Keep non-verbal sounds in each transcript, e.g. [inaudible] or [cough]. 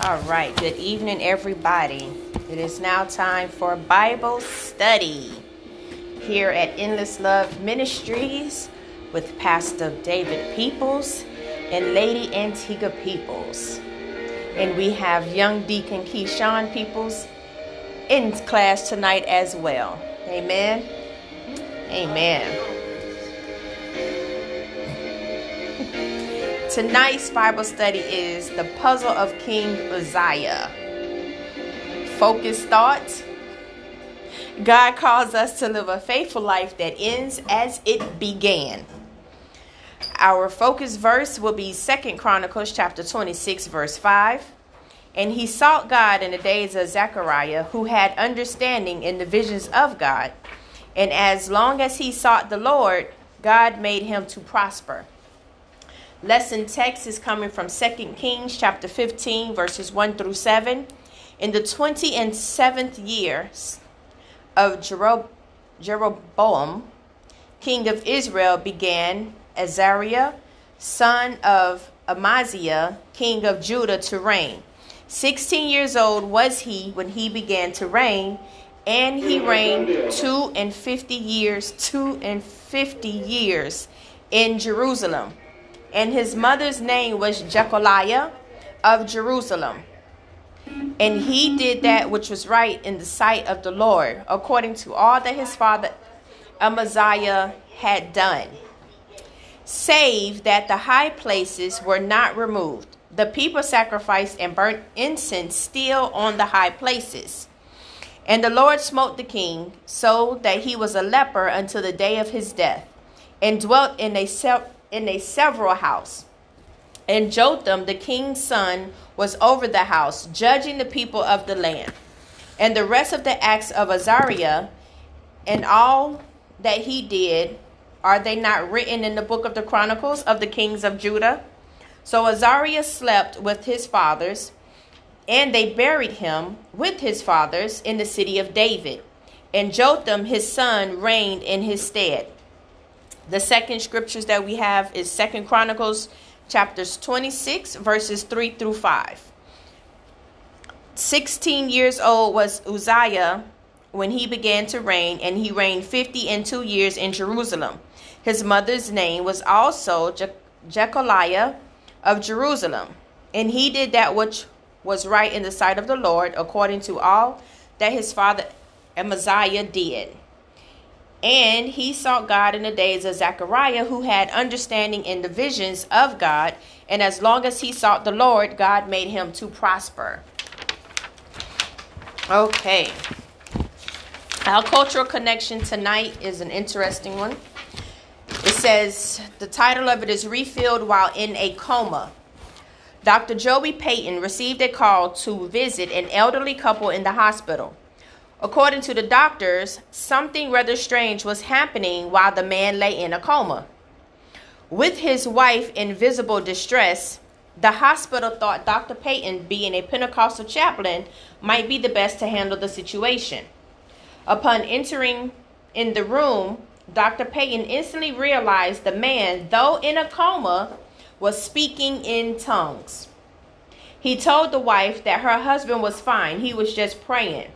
All right, good evening, everybody. It is now time for Bible study here at Endless Love Ministries with Pastor David Peoples and Lady Antigua Peoples. And we have young Deacon Keyshawn Peoples in class tonight as well. Amen. Amen. Tonight's Bible study is the puzzle of King Uzziah. Focus thoughts. God calls us to live a faithful life that ends as it began. Our focus verse will be Second Chronicles chapter 26 verse 5. And he sought God in the days of Zechariah, who had understanding in the visions of God. And as long as he sought the Lord, God made him to prosper. Lesson text is coming from 2 Kings chapter 15, verses 1 through 7. In the 20 and 7th year of Jeroboam, king of Israel, began Azariah, son of Amaziah, king of Judah, to reign. 16 years old was he when he began to reign, and he reigned two and fifty years, two and fifty years in Jerusalem and his mother's name was Jecholiah of Jerusalem. And he did that which was right in the sight of the Lord, according to all that his father Amaziah had done, save that the high places were not removed. The people sacrificed and burnt incense still on the high places. And the Lord smote the king, so that he was a leper until the day of his death, and dwelt in a in a several house. And Jotham, the king's son, was over the house, judging the people of the land. And the rest of the acts of Azariah and all that he did, are they not written in the book of the Chronicles of the kings of Judah? So Azariah slept with his fathers, and they buried him with his fathers in the city of David. And Jotham, his son, reigned in his stead. The second scriptures that we have is Second Chronicles chapters 26 verses 3 through 5. 16 years old was Uzziah when he began to reign, and he reigned 50 and 2 years in Jerusalem. His mother's name was also Je- of Jerusalem, and he did that which was right in the sight of the Lord, according to all that his father Amaziah did. And he sought God in the days of Zechariah, who had understanding in the visions of God. And as long as he sought the Lord, God made him to prosper. Okay. Our cultural connection tonight is an interesting one. It says the title of it is Refilled While in a Coma. Dr. Joey Payton received a call to visit an elderly couple in the hospital. According to the doctors, something rather strange was happening while the man lay in a coma. With his wife in visible distress, the hospital thought Dr. Payton, being a Pentecostal chaplain, might be the best to handle the situation. Upon entering in the room, Dr. Payton instantly realized the man, though in a coma, was speaking in tongues. He told the wife that her husband was fine, he was just praying.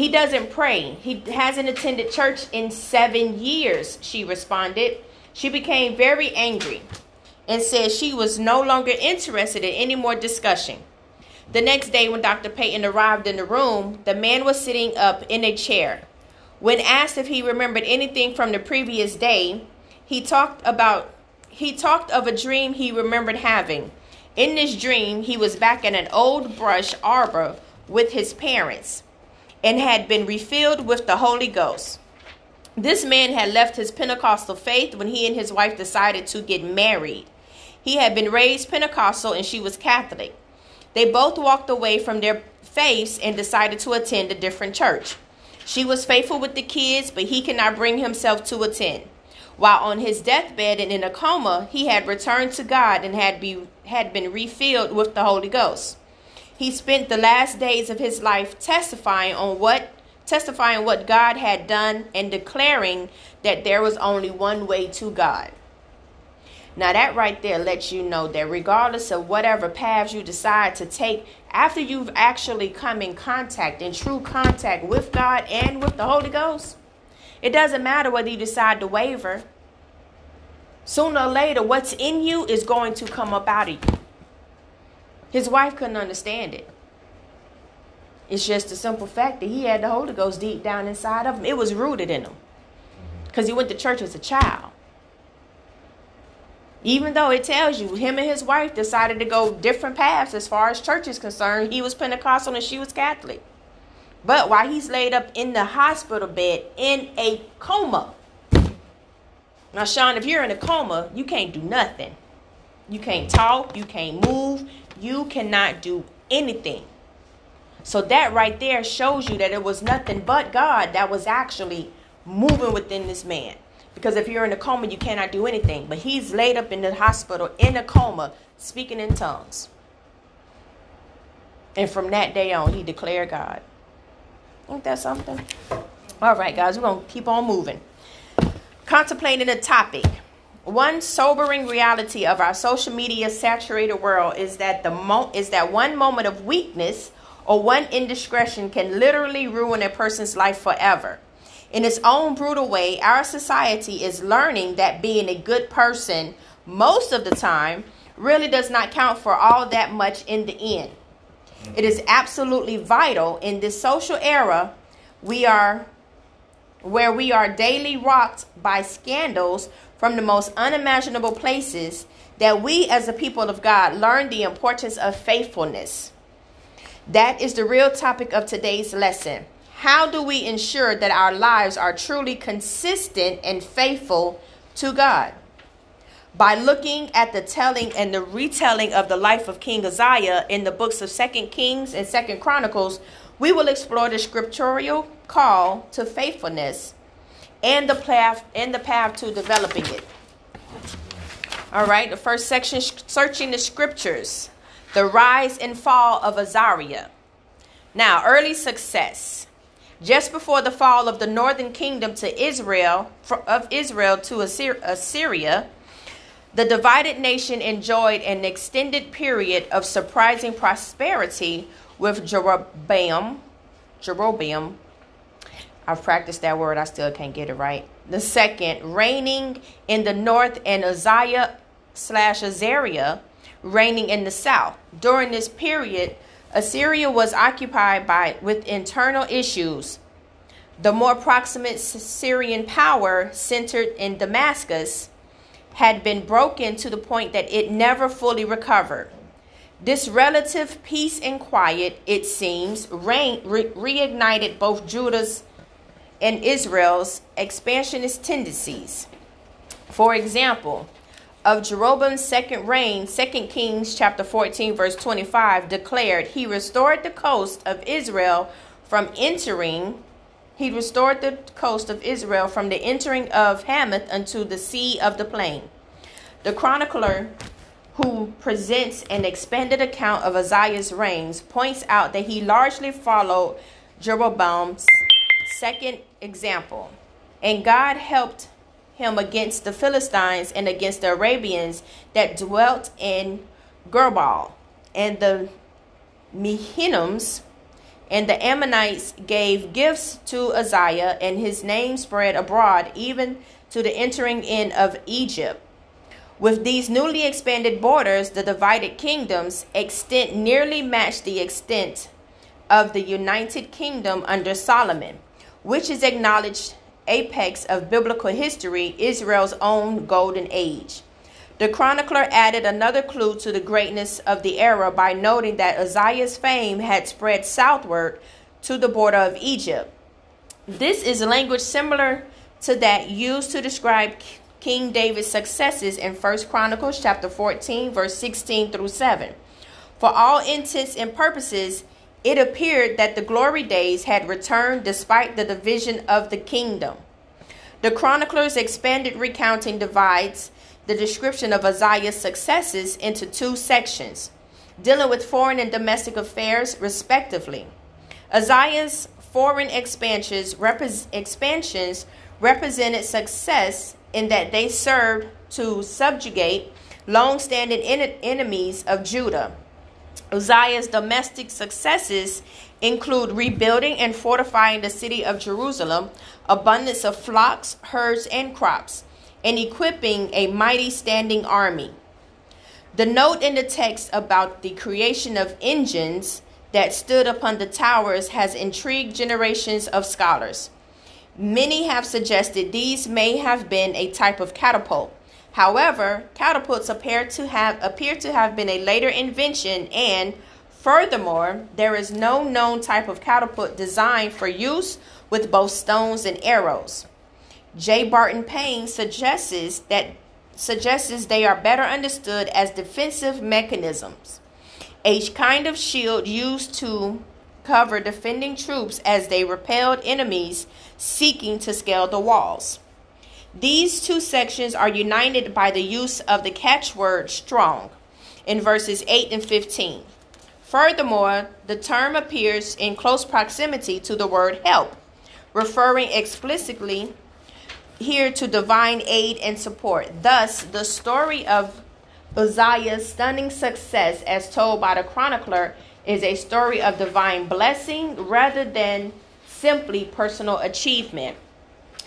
He doesn't pray. He hasn't attended church in seven years, she responded. She became very angry and said she was no longer interested in any more discussion. The next day, when Dr. Payton arrived in the room, the man was sitting up in a chair. When asked if he remembered anything from the previous day, he talked about he talked of a dream he remembered having. In this dream, he was back in an old brush arbor with his parents and had been refilled with the Holy Ghost. This man had left his Pentecostal faith when he and his wife decided to get married. He had been raised Pentecostal and she was Catholic. They both walked away from their faiths and decided to attend a different church. She was faithful with the kids, but he could not bring himself to attend. While on his deathbed and in a coma, he had returned to God and had, be, had been refilled with the Holy Ghost. He spent the last days of his life testifying on what testifying what God had done and declaring that there was only one way to God. Now, that right there lets you know that regardless of whatever paths you decide to take, after you've actually come in contact, in true contact with God and with the Holy Ghost, it doesn't matter whether you decide to waver. Sooner or later, what's in you is going to come up out of you. His wife couldn't understand it. It's just a simple fact that he had the Holy Ghost deep down inside of him. It was rooted in him mm-hmm. because he went to church as a child. Even though it tells you him and his wife decided to go different paths as far as church is concerned, he was Pentecostal and she was Catholic. But while he's laid up in the hospital bed in a coma. Now, Sean, if you're in a coma, you can't do nothing. You can't talk, you can't move, you cannot do anything. So that right there shows you that it was nothing but God that was actually moving within this man. Because if you're in a coma, you cannot do anything. But he's laid up in the hospital in a coma, speaking in tongues. And from that day on, he declared God. Ain't that something? All right, guys, we're going to keep on moving. Contemplating the topic. One sobering reality of our social media saturated world is that the mo- is that one moment of weakness or one indiscretion can literally ruin a person's life forever. In its own brutal way, our society is learning that being a good person most of the time really does not count for all that much in the end. It is absolutely vital in this social era we are where we are daily rocked by scandals from the most unimaginable places that we as a people of God learn the importance of faithfulness. That is the real topic of today's lesson. How do we ensure that our lives are truly consistent and faithful to God? By looking at the telling and the retelling of the life of King Uzziah in the books of Second Kings and Second Chronicles, we will explore the scriptural call to faithfulness and the path and the path to developing it. All right, the first section searching the scriptures the rise and fall of Azariah. Now, early success. Just before the fall of the northern kingdom to Israel, of Israel to Assyria, the divided nation enjoyed an extended period of surprising prosperity with Jeroboam. Jeroboam. I've practiced that word, I still can't get it right. The second, reigning in the north, and Uzziah slash Azariah reigning in the south. During this period, Assyria was occupied by with internal issues. The more proximate Syrian power centered in Damascus had been broken to the point that it never fully recovered. This relative peace and quiet, it seems, re- reignited both Judah's and Israel's expansionist tendencies. For example, of Jeroboam's second reign, 2 Kings chapter 14 verse 25 declared, he restored the coast of Israel from entering he restored the coast of Israel from the entering of Hamath unto the sea of the plain. The chronicler who presents an expanded account of Uzziah's reigns points out that he largely followed Jeroboam's second example, and God helped him against the Philistines and against the Arabians that dwelt in Gurbaal. And the Mehunims and the Ammonites gave gifts to Uzziah, and his name spread abroad, even to the entering in of Egypt. With these newly expanded borders, the divided kingdom's extent nearly matched the extent of the United Kingdom under Solomon, which is acknowledged apex of biblical history, Israel's own golden age. The chronicler added another clue to the greatness of the era by noting that Uzziah's fame had spread southward to the border of Egypt. This is language similar to that used to describe King David's successes in 1 Chronicles chapter 14 verse 16 through 7. For all intents and purposes, it appeared that the glory days had returned despite the division of the kingdom. The chronicler's expanded recounting divides the description of Uzziah's successes into two sections, dealing with foreign and domestic affairs, respectively. Uzziah's foreign expansions, expansions represented success in that they served to subjugate long-standing en- enemies of Judah. Uzziah's domestic successes include rebuilding and fortifying the city of Jerusalem, abundance of flocks, herds, and crops, and equipping a mighty standing army. The note in the text about the creation of engines that stood upon the towers has intrigued generations of scholars. Many have suggested these may have been a type of catapult. However, catapults appear to have appear to have been a later invention and furthermore, there is no known type of catapult designed for use with both stones and arrows. J. Barton Payne suggests that suggests they are better understood as defensive mechanisms, a kind of shield used to cover defending troops as they repelled enemies seeking to scale the walls. These two sections are united by the use of the catchword strong in verses 8 and 15. Furthermore, the term appears in close proximity to the word help, referring explicitly here to divine aid and support. Thus, the story of Uzziah's stunning success, as told by the chronicler, is a story of divine blessing rather than simply personal achievement.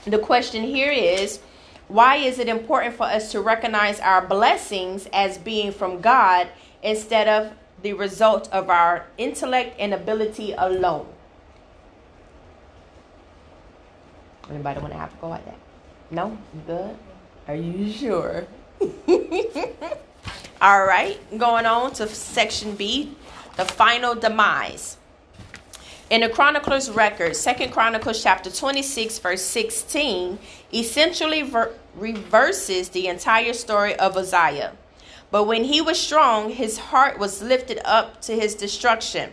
The question here is why is it important for us to recognize our blessings as being from God instead of the result of our intellect and ability alone? Anybody want to have to go like that? No? Good? Are you sure? [laughs] All right, going on to section B, the final demise. In the chronicler's record, Second Chronicles chapter 26, verse 16, essentially ver- reverses the entire story of Uzziah. But when he was strong, his heart was lifted up to his destruction.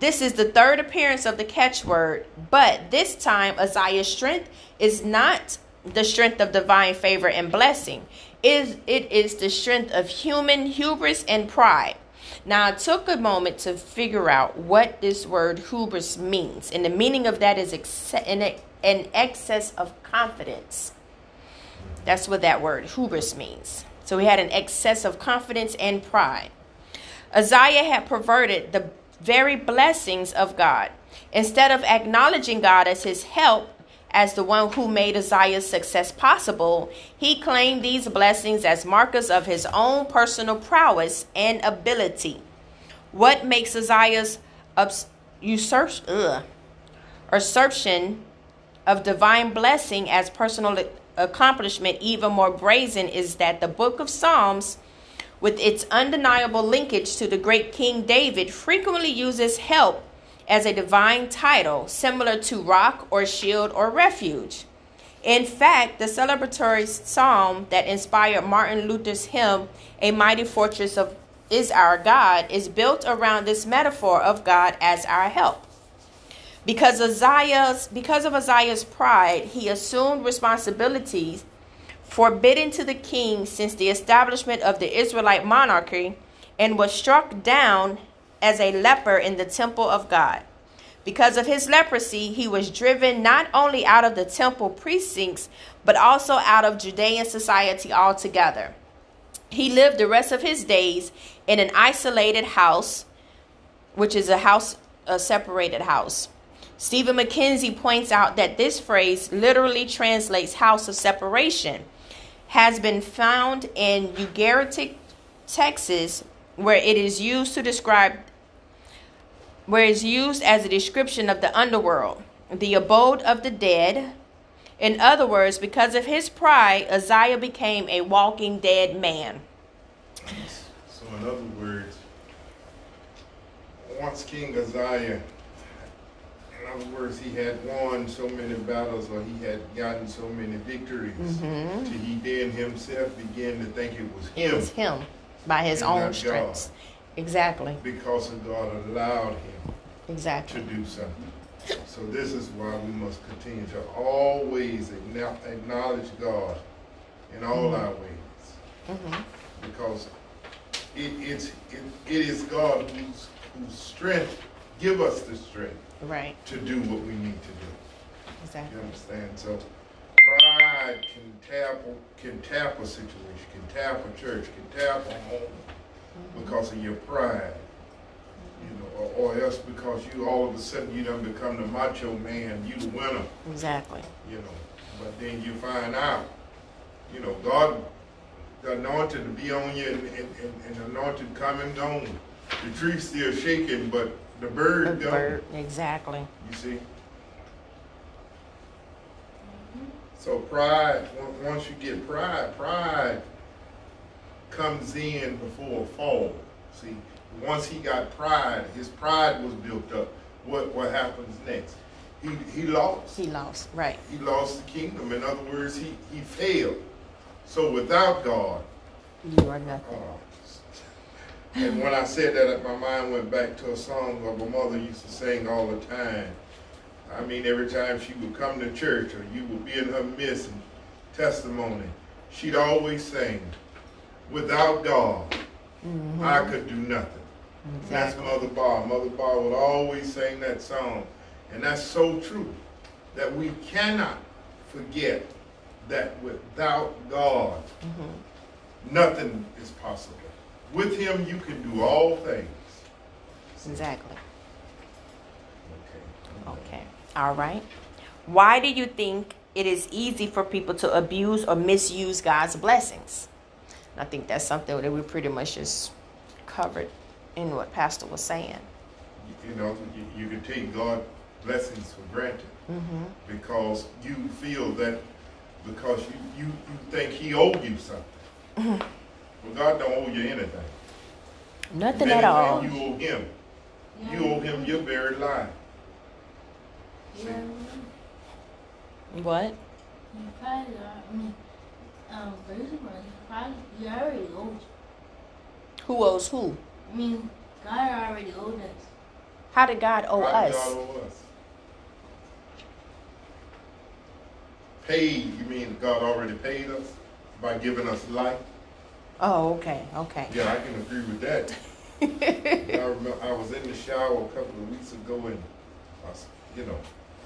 This is the third appearance of the catchword, but this time Uzziah's strength is not the strength of divine favor and blessing. It is the strength of human hubris and pride. Now, I took a moment to figure out what this word hubris means, and the meaning of that is ex- an, an excess of confidence. That's what that word hubris means. So he had an excess of confidence and pride. Uzziah had perverted the very blessings of God. Instead of acknowledging God as his help, as the one who made Uzziah's success possible, he claimed these blessings as markers of his own personal prowess and ability. What makes Uzziah's usurp- usurpation of divine blessing as personal accomplishment even more brazen is that the book of Psalms, with its undeniable linkage to the great King David, frequently uses help as a divine title, similar to rock or shield or refuge. In fact, the celebratory psalm that inspired Martin Luther's hymn, A Mighty Fortress of is Our God, is built around this metaphor of God as our help. Because Uzziah's, because of Uzziah's pride, he assumed responsibilities forbidden to the king since the establishment of the Israelite monarchy and was struck down as a leper in the temple of God. Because of his leprosy, he was driven not only out of the temple precincts, but also out of Judean society altogether. He lived the rest of his days in an isolated house, which is a house, a separated house. Steven McKenzie points out that this phrase literally translates house of separation, has been found in Ugaritic texts, where it is used to describe where it's used as a description of the underworld, the abode of the dead. In other words, because of his pride, Uzziah became a walking dead man. So, in other words, once King Uzziah, in other words, he had won so many battles or he had gotten so many victories, Mhm. till he then himself began to think it was him It was him by his own not strength. Exactly. because God allowed him exactly. to do something. So this is why we must continue to always acknowledge God in all our ways. hmm because it, it's, it, it is God whose, whose strength give us the strength Right. to do what we need to do. Exactly. You understand? So pride can tap can tap a situation, can tap a church, can tap a home mm-hmm. Because of your pride. You know, or, or, else because you all of a sudden you don't become the macho man, you the winner. Exactly. You know, but then you find out, you know, God the anointed to be on you and, and, and, and anointed coming. The tree's still shaking, but the bird the bird, exactly. You see? So pride, once you get pride, pride comes in before a fall. See, once he got pride, his pride was built up. What what happens next? He he lost. He lost, right. He lost the kingdom. In other words, he, he failed. So without God, you are nothing. Uh, and when I said that, my mind went back to a song of a mother used to sing all the time. I mean, every time she would come to church or you would be in her midst and testimony, she'd always sing, Without God, mm-hmm. I could do nothing. Exactly. That's Mother Bar. Mother Bar would always sing that song. And that's so true that we cannot forget that without God, mm-hmm. nothing is possible. With him, you can do all things. Exactly. Okay. Okay. All right. Why do you think it is easy for people to abuse or misuse God's blessings? I think that's something that we pretty much just covered in what Pastor was saying. You know, you, you can take God's blessings for granted mm-hmm. because you feel that because you, you, you think He owed you something. Mm-hmm. Well, God don't owe you anything. Nothing at all. You owe Him. Yeah. You owe Him your very life. Yeah. What? Who owes who? I mean, God already owed us. How did God owe How us? God owe us? Paid, you mean God already paid us by giving us life? Oh, okay, okay. Yeah, I can agree with that. [laughs] I remember I was in the shower a couple of weeks ago and, I, you know,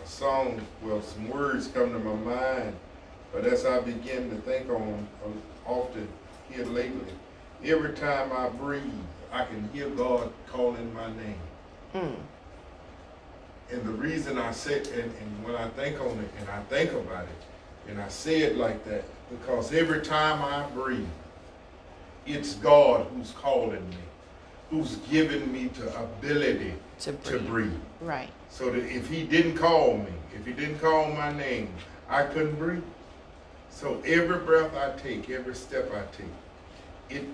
a song, well, some words come to my mind, but as I begin to think on often here lately, every time I breathe, I can hear God calling my name. Mm. And the reason I say, and, and when I think on it, and I think about it, and I say it like that, because every time I breathe, it's God who's calling me, who's given me the ability to breathe. to breathe. Right. So that if He didn't call me, if He didn't call my name, I couldn't breathe. So every breath I take, every step I take, it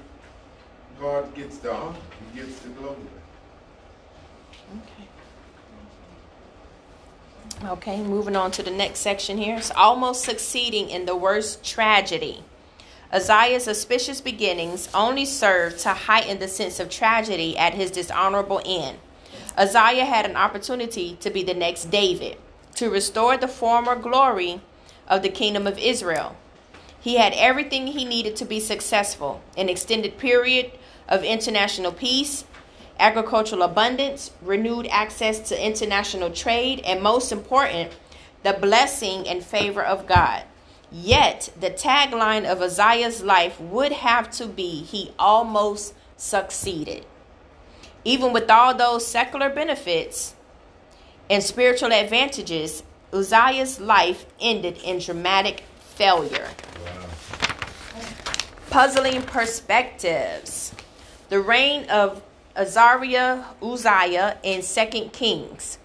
God gets the honor, He gets the glory. Okay. Okay, moving on to the next section here. It's almost succeeding in the worst tragedy. Uzziah's auspicious beginnings only served to heighten the sense of tragedy at his dishonorable end. Uzziah had an opportunity to be the next David, to restore the former glory of the kingdom of Israel. He had everything he needed to be successful an extended period of international peace, agricultural abundance, renewed access to international trade, and most important, the blessing and favor of God. Yet, the tagline of Uzziah's life would have to be He almost succeeded. Even with all those secular benefits and spiritual advantages, Uzziah's life ended in dramatic failure. Wow. Puzzling perspectives. The reign of Azariah Uzziah in 2 Kings.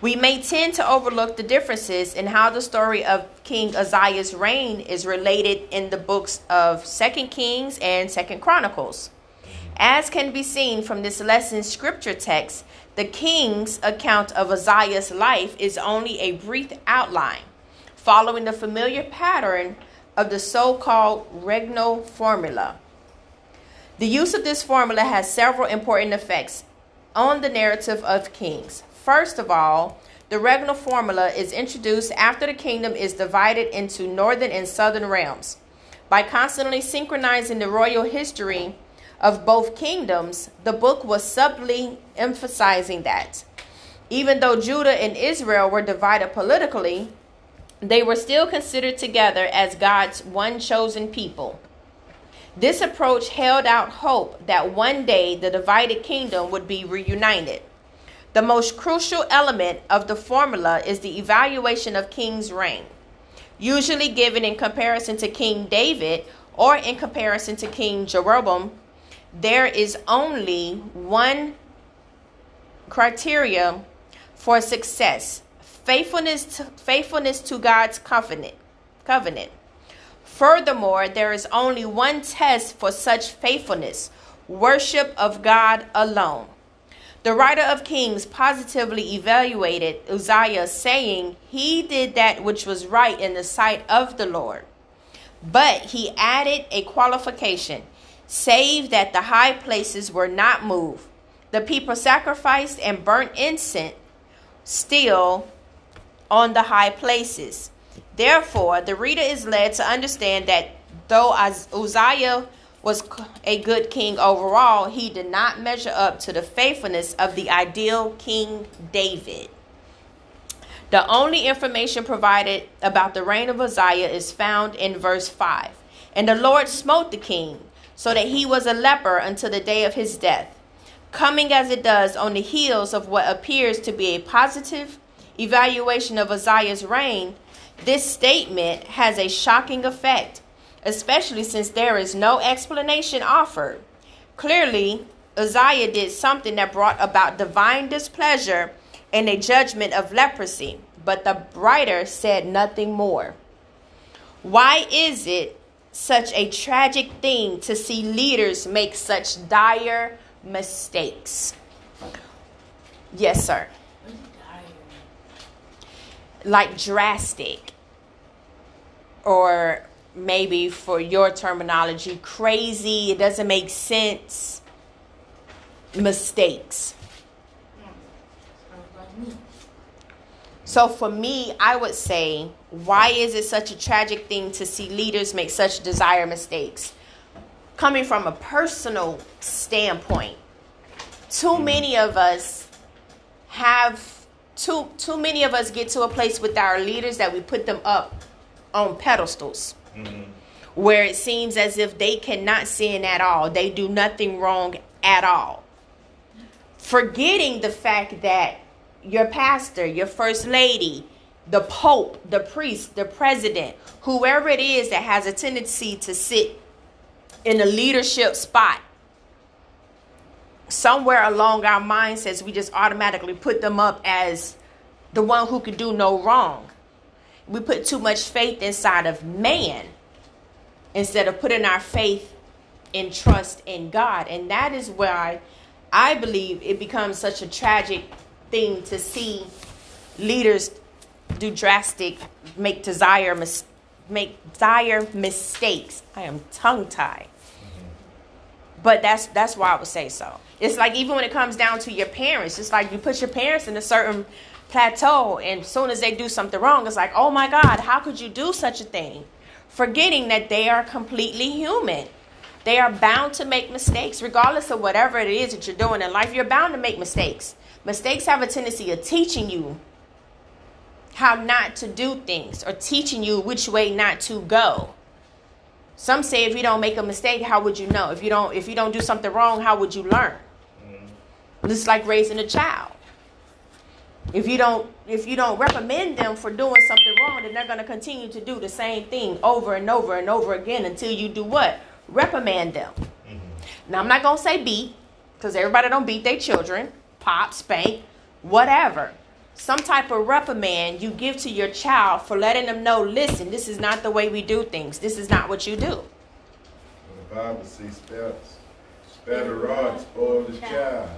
We may tend to overlook the differences in how the story of King Uzziah's reign is related in the books of Second Kings and Second Chronicles. As can be seen from this lesson's scripture text, the king's account of Uzziah's life is only a brief outline, following the familiar pattern of the so called regnal formula. The use of this formula has several important effects on the narrative of Kings. First of all, the regnal formula is introduced after the kingdom is divided into northern and southern realms. By constantly synchronizing the royal history of both kingdoms, the book was subtly emphasizing that. Even though Judah and Israel were divided politically, they were still considered together as God's one chosen people. This approach held out hope that one day the divided kingdom would be reunited. The most crucial element of the formula is the evaluation of king's reign, usually given in comparison to King David or in comparison to King Jeroboam. There is only one criteria for success faithfulness to, faithfulness to God's covenant covenant. Furthermore there is only one test for such faithfulness worship of God alone. The writer of Kings positively evaluated Uzziah, saying he did that which was right in the sight of the Lord. But he added a qualification save that the high places were not moved. The people sacrificed and burnt incense still on the high places. Therefore, the reader is led to understand that though Uzziah was a good king overall, he did not measure up to the faithfulness of the ideal King David. The only information provided about the reign of Uzziah is found in verse 5. And the Lord smote the king, so that he was a leper until the day of his death. Coming as it does on the heels of what appears to be a positive evaluation of Uzziah's reign, this statement has a shocking effect especially since there is no explanation offered. Clearly, Uzziah did something that brought about divine displeasure and a judgment of leprosy, but the writer said nothing more. Why is it such a tragic thing to see leaders make such dire mistakes? Yes, sir. Like drastic or maybe for your terminology, crazy, it doesn't make sense, mistakes. So for me, I would say, why is it such a tragic thing to see leaders make such desire mistakes? Coming from a personal standpoint, too mm-hmm. many of us have too too many of us get to a place with our leaders that we put them up on pedestals. Mm-hmm. Where it seems as if they cannot sin at all, they do nothing wrong at all. Forgetting the fact that your pastor, your first lady, the pope, the priest, the president, whoever it is that has a tendency to sit in a leadership spot, somewhere along our mindsets, we just automatically put them up as the one who could do no wrong we put too much faith inside of man instead of putting our faith and trust in God. And that is why I believe it becomes such a tragic thing to see leaders do drastic, make desire, mis- make dire mistakes. I am tongue tied. But that's that's why I would say so. It's like even when it comes down to your parents, it's like you put your parents in a certain plateau and as soon as they do something wrong it's like oh my god how could you do such a thing forgetting that they are completely human they are bound to make mistakes regardless of whatever it is that you're doing in life you're bound to make mistakes mistakes have a tendency of teaching you how not to do things or teaching you which way not to go some say if you don't make a mistake how would you know if you don't if you don't do something wrong how would you learn mm-hmm. it's like raising a child if you don't if you don't reprimand them for doing something wrong, then they're going to continue to do the same thing over and over and over again until you do what? Reprimand them. Mm-hmm. Now I'm not going to say beat because everybody don't beat their children, pop, spank, whatever. Some type of reprimand you give to your child for letting them know, listen, this is not the way we do things. This is not what you do. Well, the Bible says, spare, spare the rod, spoil the child.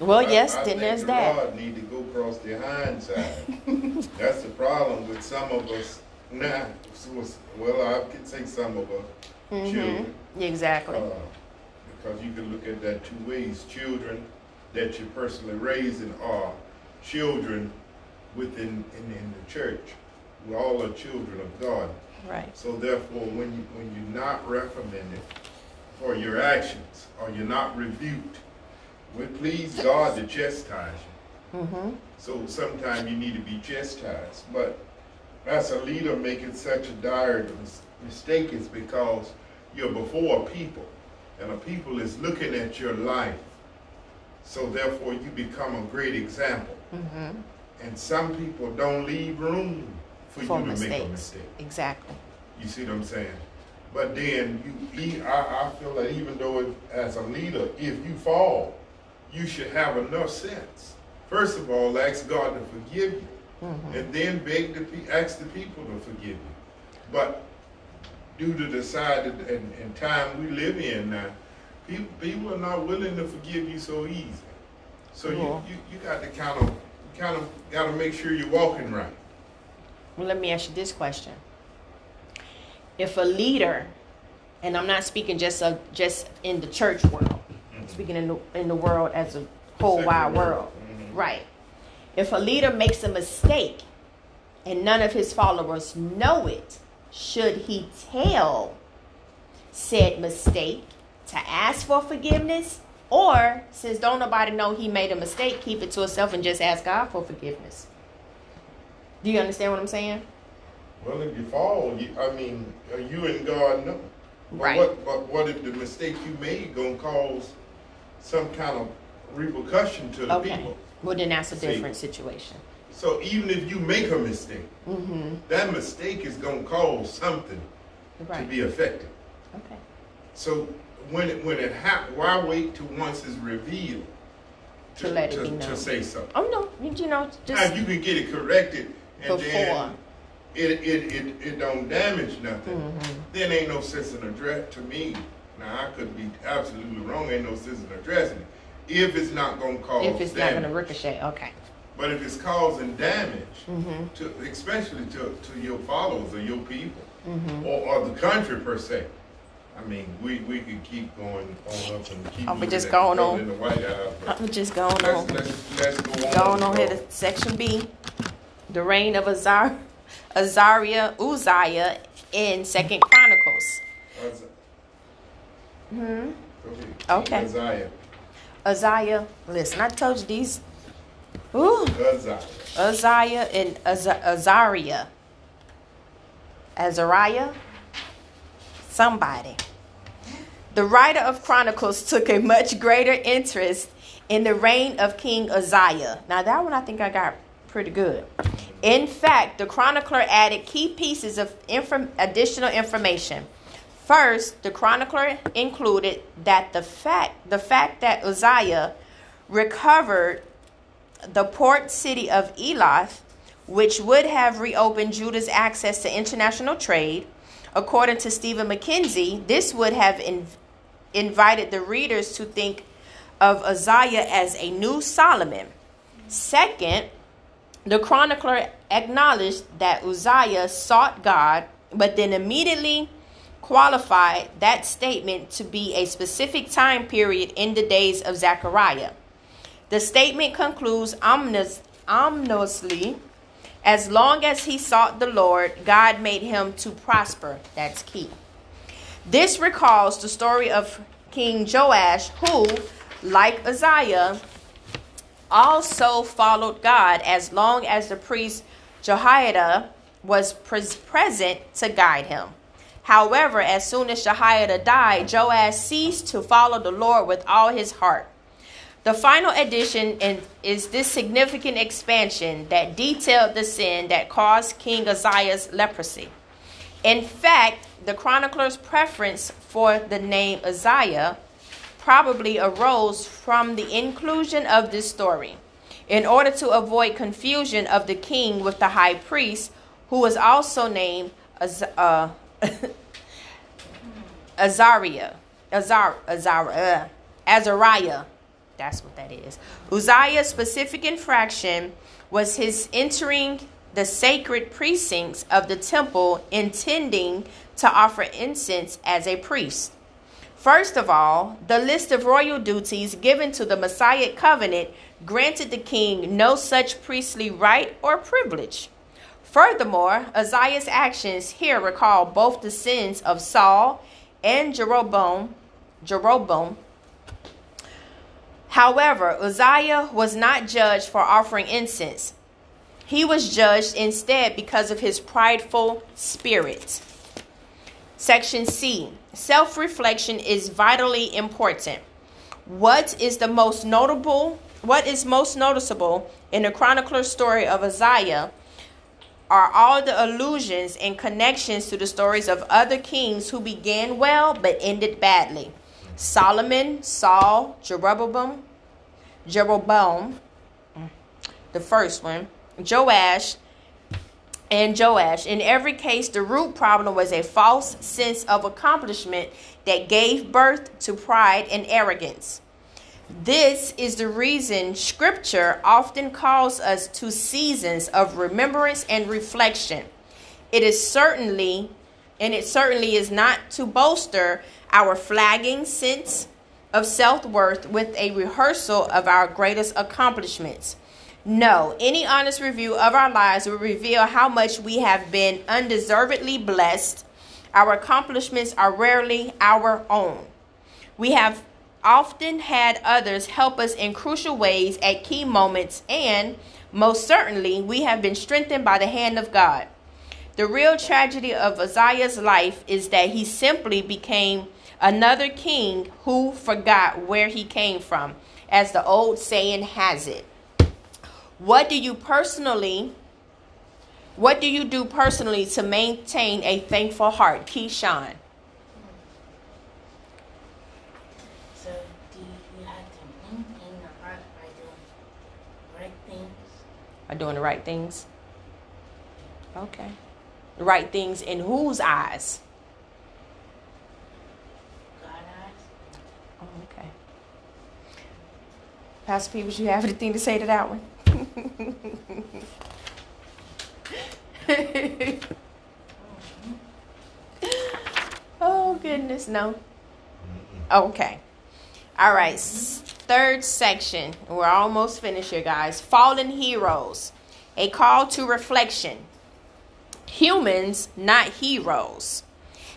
Well, yes, I, I then there's the that. Rod need to go across the hind side. [laughs] That's the problem with some of us now. Well, I could say some of us mm-hmm. children. Exactly. Uh, because you can look at that two ways. Children that you're personally raising are children within in, in the church. We all are children of God. Right. So therefore, when you when you're not reprimanded for your actions or you're not rebuked we please God to chastise you. Mm-hmm. So sometimes you need to be chastised. But as a leader making such a dire mis- mistake is because you're before a people, and a people is looking at your life. So therefore, you become a great example. Mm-hmm. And some people don't leave room for, For you to make a mistakes. mistake. Exactly. You see what I'm saying? But then you, I, I feel that even though it, as a leader, if you fall, you should have enough sense. First of all, ask God to forgive you, Mm-hmm. and then beg the pe- ask the people to forgive you. But due to the side and, and time we live in now, people, people are not willing to forgive you so easy. So Cool. you, you, you got to kind of kind of got to make sure you're walking right. Well, let me ask you this question: If a leader, and I'm not speaking just of just in the church world, I'm speaking in the in the world as a whole Secular wide world. world, Mhm. right? If a leader makes a mistake and none of his followers know it, should he tell said mistake to ask for forgiveness? Or, since don't nobody know he made a mistake, keep it to himself and just ask God for forgiveness. Do you understand what I'm saying? Well, if you fall, you, I mean, uh, you and God know. But Right. What, but what if the mistake you made gonna cause some kind of repercussion to the Okay. people? Well, then that's a See. different situation. So even if you make a mistake, Mm-hmm. that mistake is gonna cause something to be affected. Okay. So when it, when it happens, why wait till once it's revealed To let it to, be known. to say something? Oh no, you, know, Now just you can get it corrected, and before. then it, it, it, it don't damage nothing. Mhm. Then ain't no sense in address to me. Now I could be absolutely wrong. Ain't no sense in addressing it if it's not gonna cause If it's not damage. gonna ricochet, okay. But if it's causing damage Mm-hmm. to, especially to, to your followers or your people Mm-hmm. or, or the country per se. I mean, we, we could keep going on up and keep. Oh, we looking just at going on. In the White House. but I'm just going Let's, on. let's, let's go on. Going on here to section B. The reign of Azar, Azariah, Uzziah in Second Chronicles. Hmm. Okay. Uzziah. Uzziah, listen, I told you these. Ooh. Uzziah. Uzziah and Az- Azariah. Azariah? Somebody. The writer of Chronicles took a much greater interest in the reign of King Uzziah. Now, that one I think I got pretty good. In fact, the chronicler added key pieces of inform- additional information. First, the chronicler included that the fact the fact that Uzziah recovered the port city of Elath, which would have reopened Judah's access to international trade. According to Steven McKenzie, this would have in- invited the readers to think of Uzziah as a new Solomon. Second, the chronicler acknowledged that Uzziah sought God, but then immediately qualified that statement to be a specific time period in the days of Zechariah. The statement concludes ominous, ominously as long as he sought the Lord, God made him to prosper. That's key. This recalls the story of King Joash, who, like Uzziah, also followed God as long as the priest Jehoiada was pres- present to guide him. However, as soon as Jehoiada died, Joash ceased to follow the Lord with all his heart. The final addition is this significant expansion that detailed the sin that caused King Uzziah's leprosy. In fact, the chronicler's preference for the name Uzziah probably arose from the inclusion of this story in order to avoid confusion of the king with the high priest, who was also named Az- uh, [laughs] Azariah, Azar, Azar, uh, Azariah. That's what that is. Uzziah's specific infraction was his entering the sacred precincts of the temple intending to offer incense as a priest. First of all, the list of royal duties given to the Mosaic covenant granted the king no such priestly right or privilege. Furthermore, Uzziah's actions here recall both the sins of Saul and Jeroboam. Jeroboam. However, Uzziah was not judged for offering incense. He was judged instead because of his prideful spirit. Section C Self reflection is vitally important. What is the most notable? What is most noticeable in the chronicler's story of Uzziah are all the allusions and connections to the stories of other kings who began well but ended badly. Solomon, Saul, Jeroboam, Jeroboam, the first one, Joash, and Joash. In every case, the root problem was a false sense of accomplishment that gave birth to pride and arrogance. This is the reason Scripture often calls us to seasons of remembrance and reflection. It is certainly, and it certainly is not to bolster our flagging sense of self worth with a rehearsal of our greatest accomplishments. No, any honest review of our lives will reveal how much we have been undeservedly blessed. Our accomplishments are rarely our own. We have often had others help us in crucial ways at key moments, and most certainly, we have been strengthened by the hand of God. The real tragedy of Uzziah's life is that he simply became another king who forgot where he came from, as the old saying has it. What do you personally what do you do personally to maintain a thankful heart? Keyshawn. So, do you have to maintain your heart by doing right things? Are doing the right things? Okay. The right things in whose eyes? God eyes? Oh, okay. Pastor Peoples, you have anything to say to that one? [laughs] oh, goodness, no. Okay. All right. Third section. We're almost finished here, guys. Fallen heroes. A call to reflection. Humans, not heroes.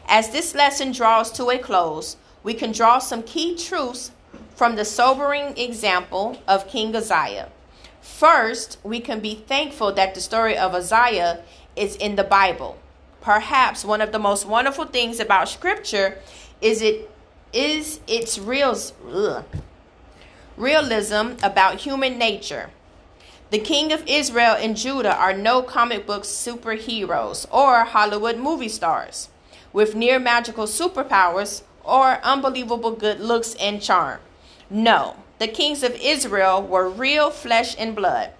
As this lesson draws to a close, we can draw some key truths from the sobering example of King Uzziah. First, we can be thankful that the story of Uzziah is in the Bible. Perhaps one of the most wonderful things about Scripture is it is its real, realism about human nature. The king of Israel and Judah are no comic book superheroes or Hollywood movie stars with near magical superpowers or unbelievable good looks and charm. No, the kings of Israel were real flesh and blood.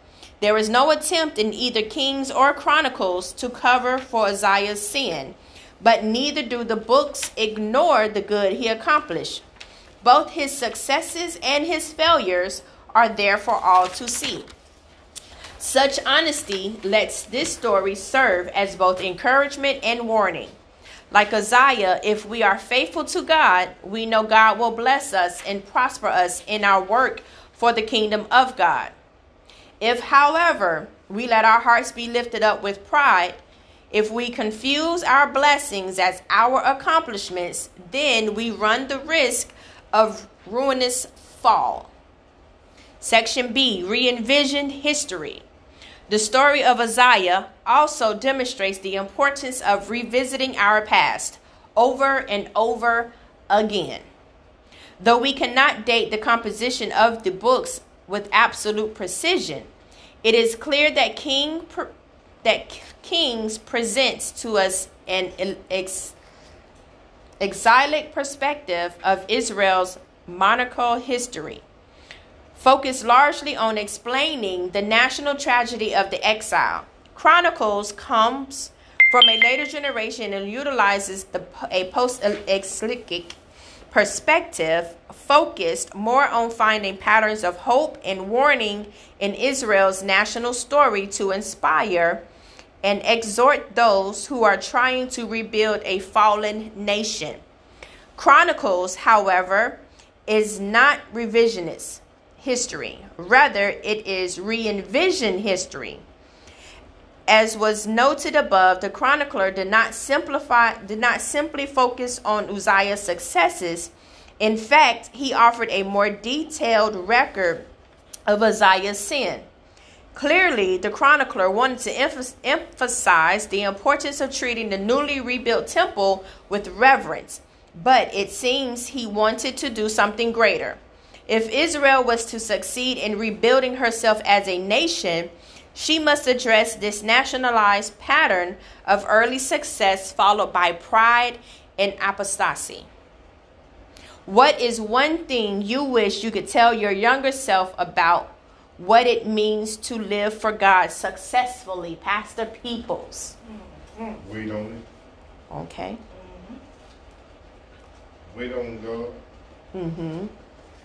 There is no attempt in either Kings or Chronicles to cover for Uzziah's sin, but neither do the books ignore the good he accomplished. Both his successes and his failures are there for all to see. Such honesty lets this story serve as both encouragement and warning. Like Uzziah, if we are faithful to God, we know God will bless us and prosper us in our work for the kingdom of God. If, however, we let our hearts be lifted up with pride, if we confuse our blessings as our accomplishments, then we run the risk of ruinous fall. Section B Re envision history. The story of Uzziah also demonstrates the importance of revisiting our past over and over again. Though we cannot date the composition of the books with absolute precision, it is clear that King that Kings presents to us an ex, exilic perspective of Israel's monarchical history focused largely on explaining the national tragedy of the exile. Chronicles comes from a later generation and utilizes the, a post-exilic perspective focused more on finding patterns of hope and warning in Israel's national story to inspire and exhort those who are trying to rebuild a fallen nation. Chronicles, however, is not revisionist history. Rather, it is re envision history. As was noted above, the chronicler did not simplify did not simply focus on Uzziah's successes. In fact, he offered a more detailed record of Uzziah's sin. Clearly, the chronicler wanted to emph- emphasize the importance of treating the newly rebuilt temple with reverence, but it seems he wanted to do something greater. If Israel was to succeed in rebuilding herself as a nation, she must address this nationalized pattern of early success followed by pride and apostasy. What is one thing you wish you could tell your younger self about what it means to live for God successfully, Pastor Peoples? Wait on it. Okay. Wait on God. Mm-hmm.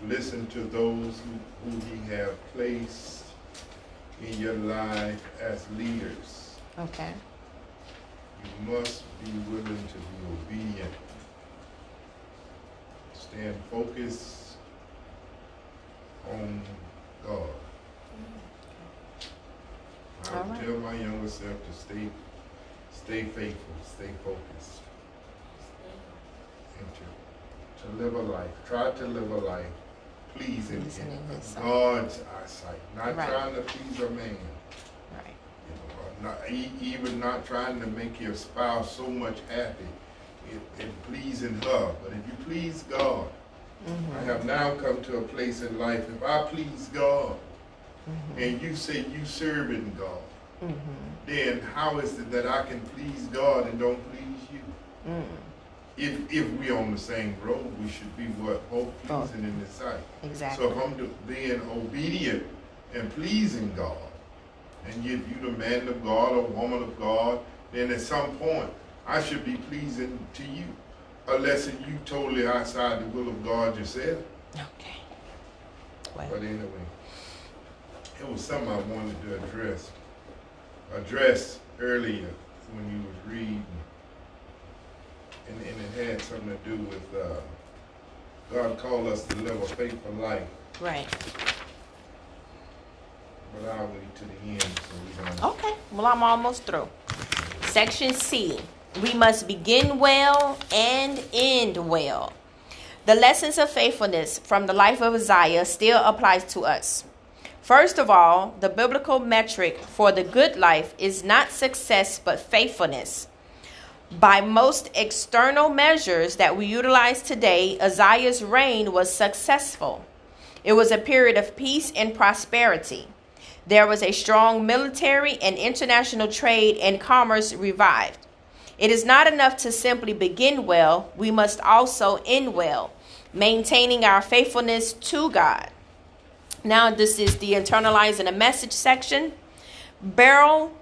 Listen to those who, who He have placed in your life as leaders. Okay. You must be willing to be obedient. Stand focused on God. I would right. tell my younger self to stay, stay faithful, stay focused, and to, to live a life. Try to live a life pleasing in His. God's eyesight, not Right. trying to please a man. Right. You know, not, even not trying to make your spouse so much happy in pleasing her. But if you please God, Mm-hmm. I have now come to a place in life, if I please God, Mm-hmm. and you say you serving God, Mm-hmm. then how is it that I can please God and don't please you? If, if we on the same road, we should be what, both Both. pleasing in His sight. Exactly. So if I'm being obedient and pleasing God, and if you the man of God or woman of God, then at some point I should be pleasing to you, unless you totally outside the will of God yourself. Okay. Well, But anyway, it was something I wanted to address, address earlier when you was reading, and, and it had something to do with uh, God called us to live a faithful life. right. But I'll wait to the end so we don't. Okay. Well, I'm almost through. Section C. We must begin well and end well. The lessons of faithfulness from the life of Uzziah still applies to us. First of all, the biblical metric for the good life is not success but faithfulness. By most external measures that we utilize today, Uzziah's reign was successful. It was a period of peace and prosperity. There was a strong military and international trade and commerce revived. It is not enough to simply begin well, we must also end well, maintaining our faithfulness to God. Now, this is the internalizing a message section. Beryl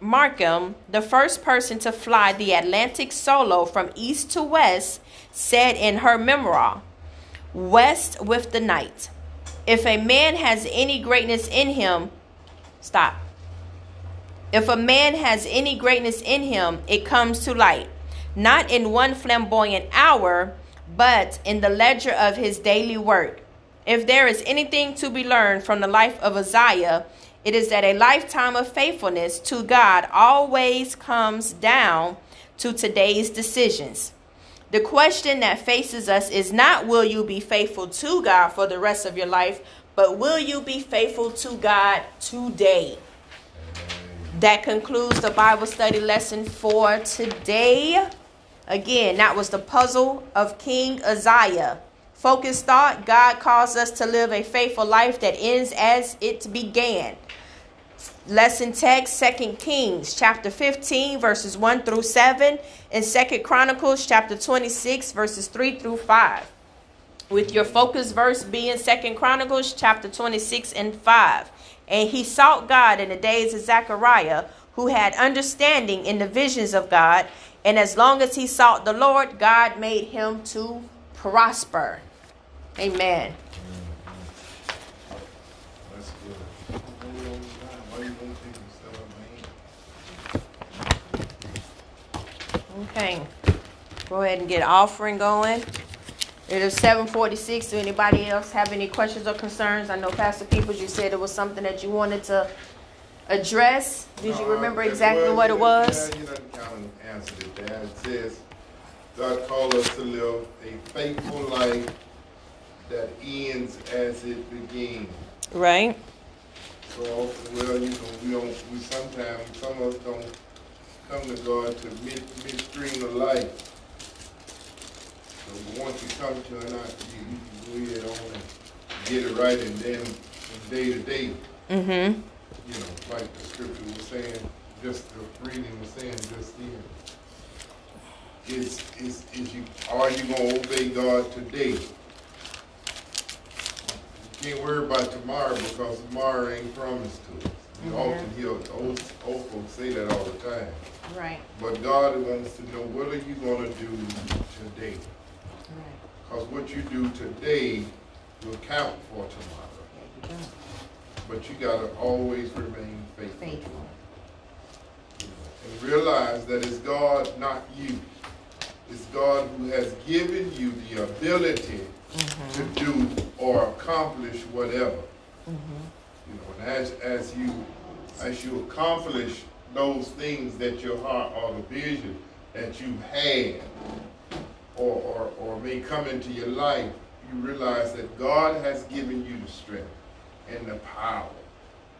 Markham, the first person to fly the Atlantic solo from east to west, said in her memoir, West with the Night. If a man has any greatness in him, stop. If a man has any greatness in him, it comes to light, not in one flamboyant hour, but in the ledger of his daily work. If there is anything to be learned from the life of Uzziah, it is that a lifetime of faithfulness to God always comes down to today's decisions. The question that faces us is not will you be faithful to God for the rest of your life, but will you be faithful to God today? That concludes the Bible study lesson for today. Again, that was the puzzle of King Uzziah. Focused thought God calls us to live a faithful life that ends as it began. Lesson text 2 Kings chapter 15 verses 1 through 7 and 2 Chronicles chapter 26 verses 3 through 5. With your focus verse being 2 Chronicles chapter 26 and 5. And he sought God in the days of Zechariah, who had understanding in the visions of God, and as long as he sought the Lord, God made him to prosper. Amen. That's good. Hold on, why you gonna take me stuff, man? Okay. Go ahead and get offering going. It is 746. Do anybody else have any questions or concerns? I know Pastor Peoples, you said it was something that you wanted to address. Did you remember exactly what it was? Yeah, you done kind of answered it there. It says, God called us to live a faithful life that ends as it began. Right. so well, you know, we don't, we sometimes, some of us don't come to God to mid, midstream of life. So once you come to it, not, you, you can go ahead on and get it right and then from day to day, Mm-hmm. you know, like the scripture was saying, just the reading was saying just then. Is, is, is you, are you gonna obey God today? You can't worry about tomorrow because tomorrow ain't promised to us. Mhm. often hear old, old folks say that all the time. Right. But God wants to know, what are you gonna do today? Right. Because what you do today will count for tomorrow. There you go. But you gotta always remain faithful. Faithful. And realize that it's God, not you. It's God who has given you the ability to mm-hmm. do or accomplish whatever. Mm-hmm. You know, and as, as you, as you accomplish those things that your heart or the vision that you had or, or, or may come into your life, you realize that God has given you the strength and the power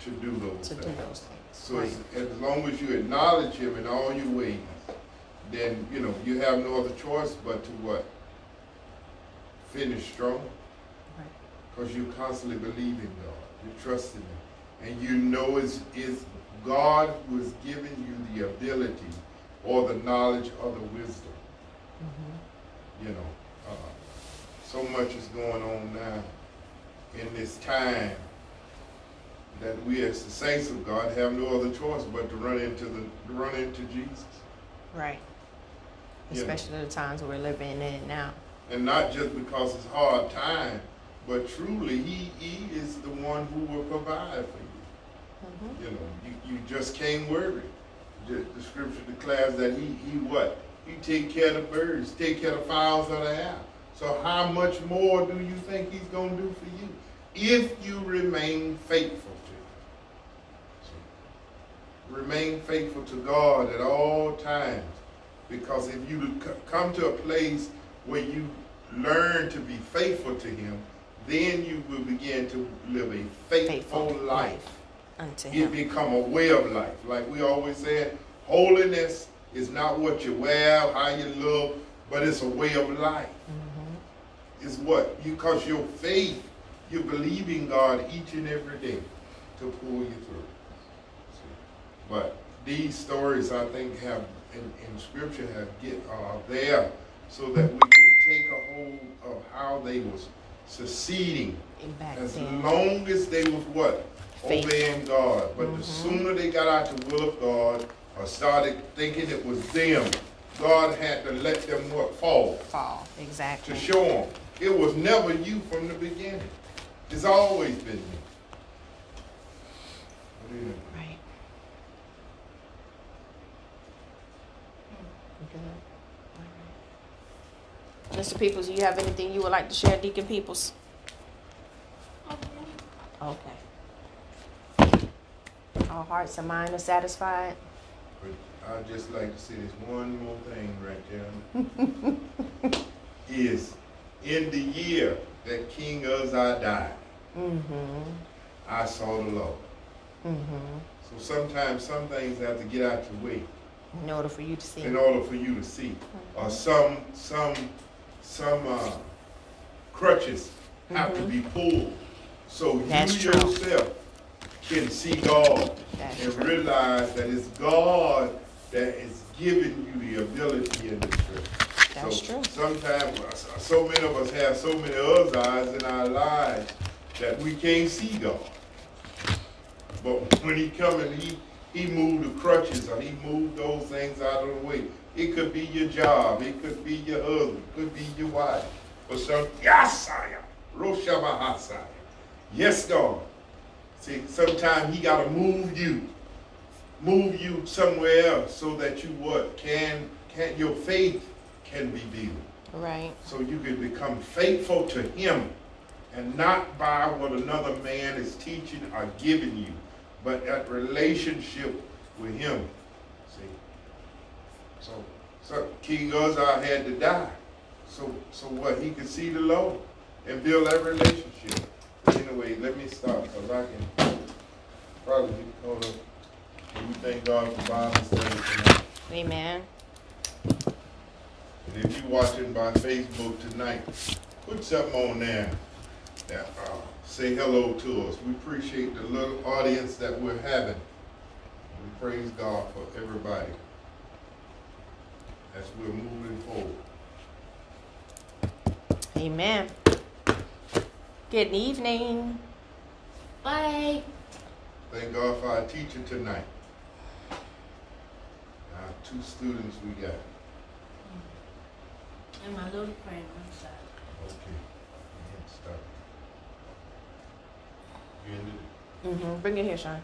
to do those To do things. those things. So Right. as, as long as you acknowledge him in all your ways, then, you know, you have no other choice but to what? Finish strong. Right. Because you constantly believe in God. You trust in him. And you know it's, it's God who has given you the ability or the knowledge or the wisdom. Mm-hmm. You know, uh, so much is going on now in this time that we as the saints of God have no other choice but to run into the to run into Jesus. Right. Yeah. Especially the times we're living in now. And not just because it's hard time, but truly he, he is the one who will provide for you. Mm-hmm. You know, you, you just can't worry. The, the scripture declares that he, he what? He take care of the birds, take care of the fowls of the air. So how much more do you think he's going to do for you if you remain faithful to him? So, remain faithful to God at all times. Because if you come to a place where you learn to be faithful to him, then you will begin to live a faithful, Faithful life Unto it become a way of life. Like we always said, holiness is not what you wear, how you look, but it's a way of life. Mm-hmm. It's what? Because your faith, you believe in God each and every day to pull you through. See? But these stories, I think, have in, in Scripture have get are there so that we can take a hold of how they was succeeding back as then. long as they was what? Faithful. Obeying God. But the Mhm. sooner they got out the will of God or started thinking it was them, God had to let them what? Fall fall. Exactly. To show them. It was never you from the beginning. It's always been me. What do you think? Right. Good. All right. Mr. Peoples, do you have anything you would like to share, Deacon Peoples? Okay. Our hearts and minds are satisfied. But I'd just like to say this one more thing right there. [laughs] is in the year that King Uzziah died, Mm-hmm. I saw the Lord. Mm-hmm. So sometimes some things have to get out your way. In order for you to see. in order for you to see. Or some some some uh, crutches have to be pulled so That's you true. Can see God That's and realize that it's God that is giving you the ability and the strength. That's so true. Sometimes uh, so many of us have so many other eyes in our lives that we can't see God. But when he come and he he moved the crutches or he moved those things out of the way. It could be your job, it could be your husband, it could be your wife. Or some Yasaya, Roshabahasaya. Yes, God. See, sometimes he gotta move you. Move you somewhere else so that you what can can your faith can be built Right. so you can become faithful to him and not by what another man is teaching or giving you, but that relationship with him. See? So, so King Uzziah had to die. So, so what? He could see the Lord and build that relationship. Anyway, let me stop because I can probably get caught up. And we thank God for Bible study tonight. Amen. And if you're watching by Facebook tonight, put something on there that uh, say hello to us. We appreciate the little audience that we're having. We praise God for everybody as we're moving forward. Amen. Good evening. Bye. Thank God for our teacher tonight. Our two students we got. And my little friend on the side. Okay. Stop. You ended it? Mm-hmm. Bring it here, Sean.